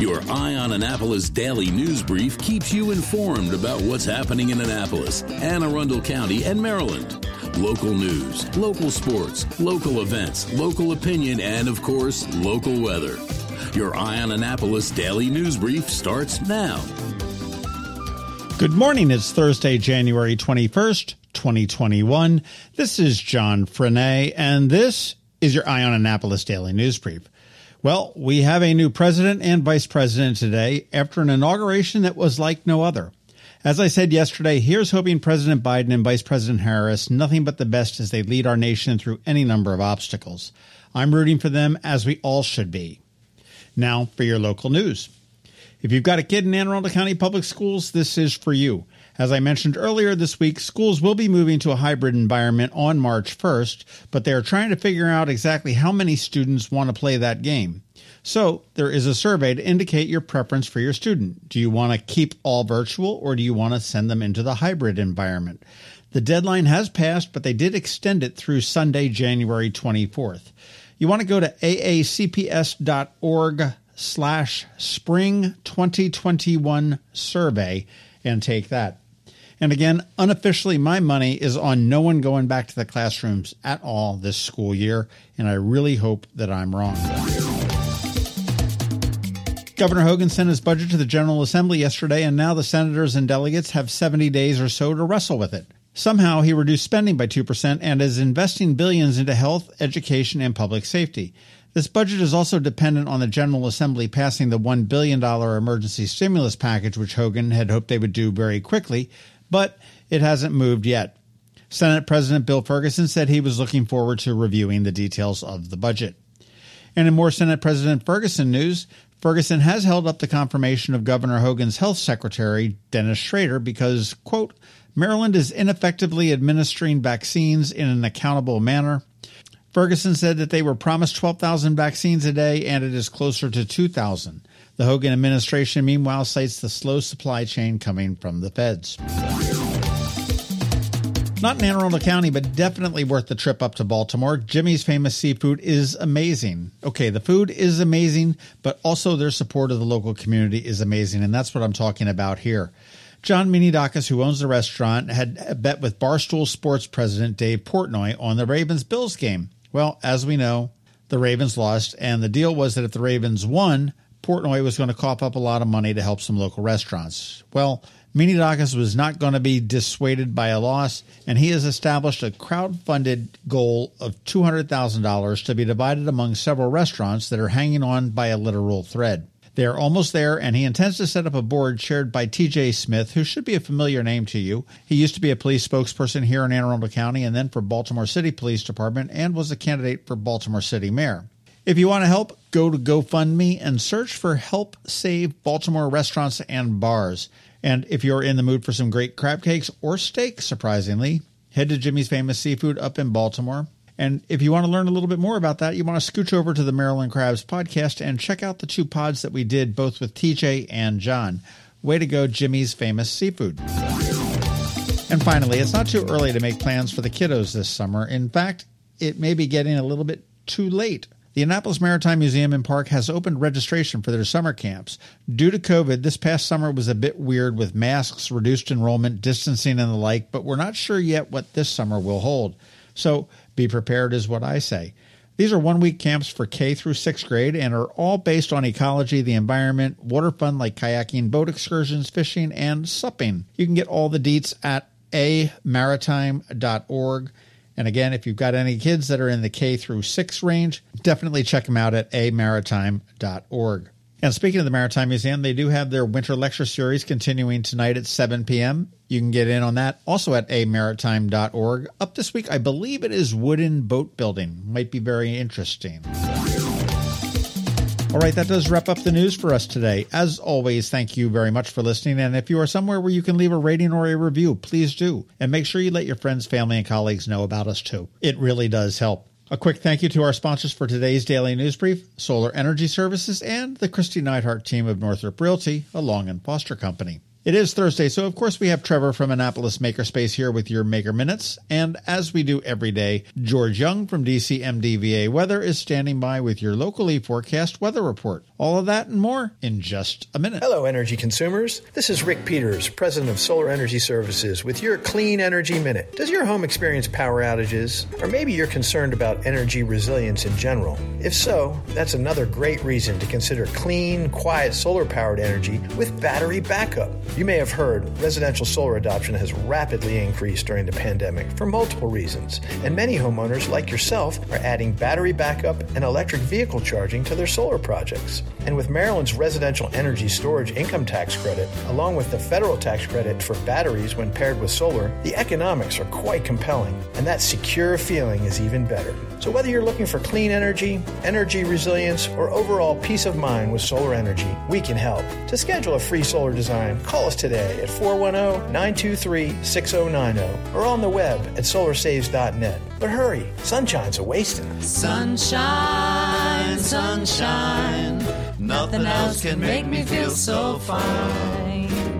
Your Eye on Annapolis daily news brief keeps you informed about what's happening in Annapolis, Anne Arundel County, and Maryland. Local news, local sports, local events, local opinion, and of course, local weather. Your Eye on Annapolis daily news brief starts now. Good morning. It's Thursday, January 21st, 2021. This is John Frenaye, and this is your Eye on Annapolis daily news brief. Well, we have a new president and vice president today after an inauguration that was like no other. As I said yesterday, here's hoping President Biden and Vice President Harris nothing but the best as they lead our nation through any number of obstacles. I'm rooting for them as we all should be. Now for your local news. If you've got a kid in Anne Arundel County Public Schools, this is for you. As I mentioned earlier this week, schools will be moving to a hybrid environment on March 1st, but they are trying to figure out exactly how many students want to play that game. So, there is a survey to indicate your preference for your student. Do you want to keep all virtual or do you want to send them into the hybrid environment? The deadline has passed, but they did extend it through Sunday, January 24th. You want to go to aacps.org slash spring 2021 survey and take that. And again, unofficially, my money is on no one going back to the classrooms at all this school year, and I really hope that I'm wrong. Governor Hogan sent his budget to the General Assembly yesterday, and now the senators and delegates have 70 days or so to wrestle with it. Somehow, he reduced spending by 2% and is investing billions into health, education, and public safety. This budget is also dependent on the General Assembly passing the $1 billion emergency stimulus package, which Hogan had hoped they would do very quickly, but it hasn't moved yet. Senate President Bill Ferguson said he was looking forward to reviewing the details of the budget. And in more Senate President Ferguson news, Ferguson has held up the confirmation of Governor Hogan's health secretary, Dennis Schrader, because, quote, Maryland is ineffectively administering vaccines in an accountable manner. Ferguson said that they were promised 12,000 vaccines a day and it is closer to 2,000. The Hogan administration, meanwhile, cites the slow supply chain coming from the feds. Not in Anne Arundel County, but definitely worth the trip up to Baltimore. Jimmy's Famous Seafood is amazing. Okay, the food is amazing, but also their support of the local community is amazing, and that's what I'm talking about here. John Minadakis, who owns the restaurant, had bet with Barstool Sports president Dave Portnoy on the Ravens Bills game. Well, as we know, the Ravens lost, and the deal was that if the Ravens won, Portnoy was going to cough up a lot of money to help some local restaurants. Well, Minadakis was not going to be dissuaded by a loss, and he has established a crowd-funded goal of $200,000 to be divided among several restaurants that are hanging on by a literal thread. They are almost there, and he intends to set up a board chaired by TJ Smith, who should be a familiar name to you. He used to be a police spokesperson here in Anne Arundel County and then for Baltimore City Police Department and was a candidate for Baltimore City Mayor. If you want to help, go to GoFundMe and search for Help Save Baltimore Restaurants and Bars. And if you're in the mood for some great crab cakes or steak, surprisingly, head to Jimmy's Famous Seafood up in Baltimore. And if you want to learn a little bit more about that, you want to scooch over to the Maryland Crabs podcast and check out the two pods that we did both with TJ and John. Way to go, Jimmy's Famous Seafood. And finally, it's not too early to make plans for the kiddos this summer. In fact, it may be getting a little bit too late. The Annapolis Maritime Museum and Park has opened registration for their summer camps. Due to COVID, this past summer was a bit weird with masks, reduced enrollment, distancing, and the like, but we're not sure yet what this summer will hold. So be prepared is what I say. These are one week camps for K through sixth grade and are all based on ecology, the environment, water fun like kayaking, boat excursions, fishing, and supping. You can get all the deets at amaritime.org. And again, if you've got any kids that are in the K through six range, definitely check them out at amaritime.org. And speaking of the Maritime Museum, they do have their winter lecture series continuing tonight at 7 p.m. You can get in on that also at amaritime.org. Up this week, I believe it is wooden boat building. Might be very interesting. All right, that does wrap up the news for us today. As always, thank you very much for listening. And if you are somewhere where you can leave a rating or a review, please do. And make sure you let your friends, family, and colleagues know about us too. It really does help. A quick thank you to our sponsors for today's daily news brief Solar Energy Services and the Kristi Neidhardt team of Northrop Realty, a Long and Foster company. It is Thursday, so of course we have Trevor from Annapolis Makerspace here with your Maker Minutes. And as we do every day, George Young from DCMDVA Weather is standing by with your locally forecast weather report. All of that and more in just a minute. Hello, energy consumers. This is Rick Peters, president of Solar Energy Services, with your Clean Energy Minute. Does your home experience power outages? Or maybe you're concerned about energy resilience in general? If so, that's another great reason to consider clean, quiet solar powered energy with battery backup. You may have heard residential solar adoption has rapidly increased during the pandemic for multiple reasons, and many homeowners, like yourself, are adding battery backup and electric vehicle charging to their solar projects. And with Maryland's residential energy storage income tax credit, along with the federal tax credit for batteries when paired with solar, the economics are quite compelling, and that secure feeling is even better. So whether you're looking for clean energy, energy resilience, or overall peace of mind with solar energy, we can help. To schedule a free solar design, call us today at 410-923-6090 or on the web at solarsaves.net. But hurry, sunshine's a wasting. Sunshine, sunshine, nothing else can make me feel so fine.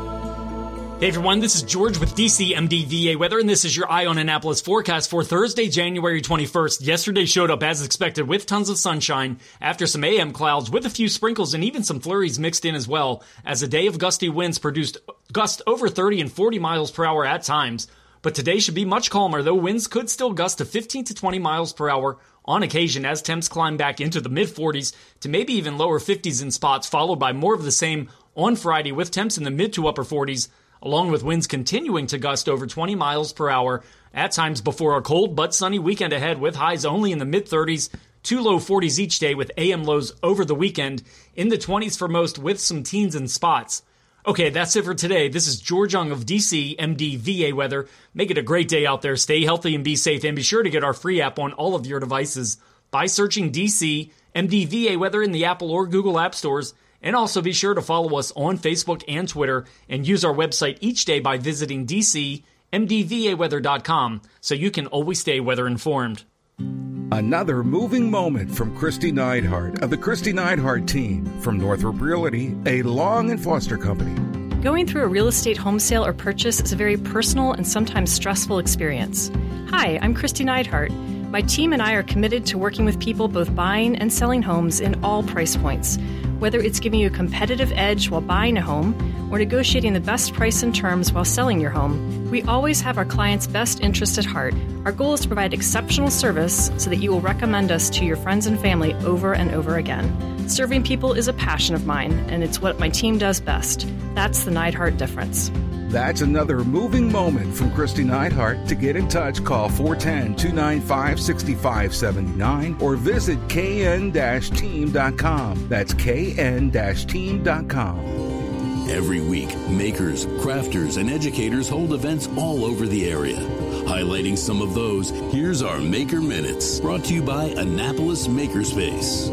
Hey everyone, this is George with DC MDVA Weather, and this is your Eye on Annapolis forecast for Thursday, January 21st. Yesterday showed up as expected with tons of sunshine after some AM clouds with a few sprinkles and even some flurries mixed in as well, as a day of gusty winds produced gusts over 30 and 40 miles per hour at times. But today should be much calmer, though winds could still gust to 15 to 20 miles per hour on occasion as temps climb back into the mid 40s to maybe even lower 50s in spots, followed by more of the same on Friday with temps in the mid to upper 40s along with winds continuing to gust over 20 miles per hour at times before a cold but sunny weekend ahead with highs only in the mid 30s to low 40s each day with AM lows over the weekend in the 20s for most with some teens in spots. Okay, that's it for today. This is George Young of DC MDVA Weather. Make it a great day out there. Stay healthy and be safe and be sure to get our free app on all of your devices by searching DC MDVA Weather in the Apple or Google App Stores and also be sure to follow us on Facebook and Twitter and use our website each day by visiting dcmdvaweather.com so you can always stay weather informed. Another moving moment from Kristi Neidhardt of the Kristi Neidhardt team from Northrop Realty, a Long and Foster company. Going through a real estate home sale or purchase is a very personal and sometimes stressful experience. Hi, I'm Kristi Neidhardt. My team and I are committed to working with people both buying and selling homes in all price points whether it's giving you a competitive edge while buying a home or negotiating the best price and terms while selling your home, we always have our client's best interest at heart. Our goal is to provide exceptional service so that you will recommend us to your friends and family over and over again. Serving people is a passion of mine, and it's what my team does best. That's the Neidhardt difference. That's another moving moment from Kristi Neidhardt. To get in touch, call 410 295 6579 or visit kn team.com. That's kn team.com. Every week, makers, crafters, and educators hold events all over the area. Highlighting some of those, here's our Maker Minutes, brought to you by Annapolis Makerspace.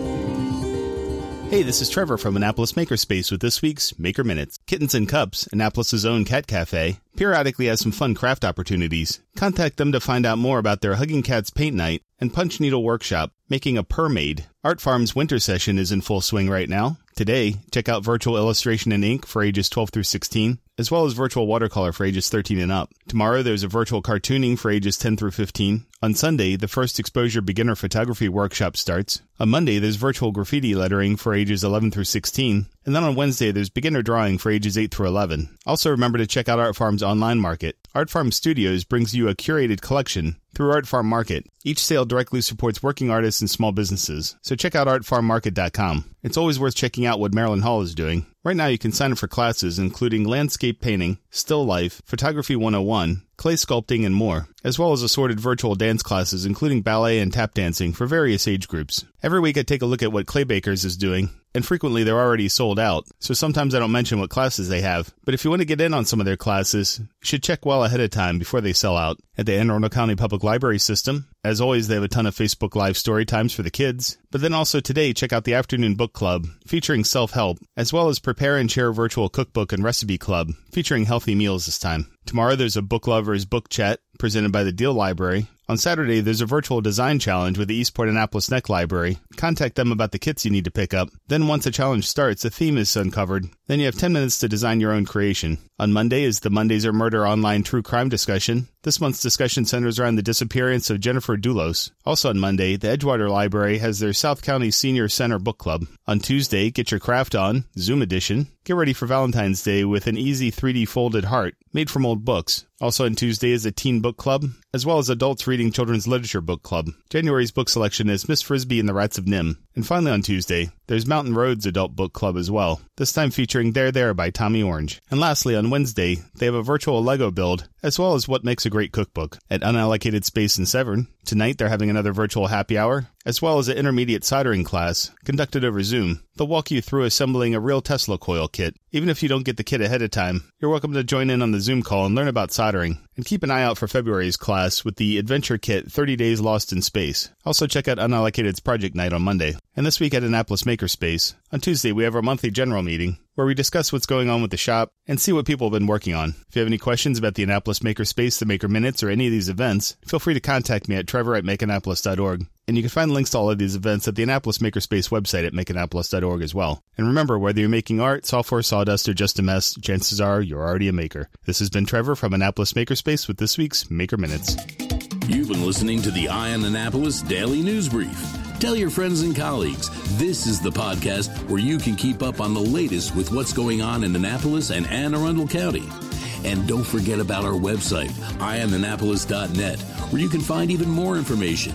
Hey, this is Trevor from Annapolis Makerspace with this week's Maker Minutes. Kittens and Cups, Annapolis' own cat cafe, periodically has some fun craft opportunities. Contact them to find out more about their Hugging Cats paint night and punch needle workshop, making a permade. Art Farm's winter session is in full swing right now. Today, check out virtual illustration and ink for ages 12 through 16, as well as virtual watercolor for ages 13 and up. Tomorrow, there's a virtual cartooning for ages 10 through 15. On Sunday, the first exposure beginner photography workshop starts. On Monday, there's virtual graffiti lettering for ages 11 through 16. And then on Wednesday, there's beginner drawing for ages 8 through 11. Also, remember to check out Art Farm's online market. Art Farm Studios brings you a curated collection through Art Farm Market. Each sale directly supports working artists and small businesses. So check out artfarmmarket.com. It's always worth checking out what Maryland Hall is doing. Right now, you can sign up for classes including landscape painting, still life, photography 101, clay sculpting, and more, as well as assorted virtual dance classes including ballet and tap dancing for various age groups. Every week, I take a look at what Claybakers is doing, and frequently they're already sold out, so sometimes I don't mention what classes they have. But if you want to get in on some of their classes, should check well ahead of time before they sell out. At the Anne Arundel County Public Library System, as always, they have a ton of Facebook Live story times for the kids. But then also today, check out the Afternoon Book Club featuring self help, as well as Prepare and Share virtual cookbook and recipe club featuring healthy meals this time. Tomorrow, there's a book lovers book chat presented by the Deale Library. On Saturday, there's a virtual design challenge with the Eastport Annapolis Neck Library. Contact them about the kits you need to pick up. Then, once the challenge starts, a theme is uncovered. Then you have 10 minutes to design your own creation. On Monday is the Mondays Are Murder online true crime discussion. This month's discussion centers around the disappearance of Jennifer Dulos. Also on Monday, the Edgewater Library has their South County Senior Center Book Club. On Tuesday, get your craft on, Zoom edition. Get ready for Valentine's Day with an easy 3D folded heart made from old books. Also on Tuesday is a teen book club, as well as adults reading children's literature book club. January's book selection is Miss Frisby and the Rats of NIMH. And finally on Tuesday, there's Mountain Roads Adult Book Club as well, this time featuring There There by Tommy Orange. And lastly, on Wednesday, they have a virtual Lego build, as well as What Makes a Great Cookbook at Unallocated Space in Severn. Tonight, they're having another virtual happy hour, as well as an intermediate soldering class conducted over Zoom. They'll walk you through assembling a real Tesla coil kit. Even if you don't get the kit ahead of time, you're welcome to join in on the Zoom call and learn about soldering. And keep an eye out for February's class with the Adventure Kit 30 Days Lost in Space. Also, check out Unallocated's Project Night on Monday. And this week at Annapolis Makerspace, on Tuesday, we have our monthly general meeting where we discuss what's going on with the shop and see what people have been working on. If you have any questions about the Annapolis Makerspace, the Maker Minutes, or any of these events, feel free to contact me at trevor at makeannapolis.org. And you can find links to all of these events at the Annapolis Makerspace website at makeannapolis.org as well. And remember, whether you're making art, software, sawdust, or just a mess, chances are you're already a maker. This has been Trevor from Annapolis Makerspace with this week's Maker Minutes. You've been listening to the Eye on Annapolis Daily News Brief. Tell your friends and colleagues this is the podcast where you can keep up on the latest with what's going on in Annapolis and Anne Arundel County. And don't forget about our website, eyeonannapolis.net, where you can find even more information.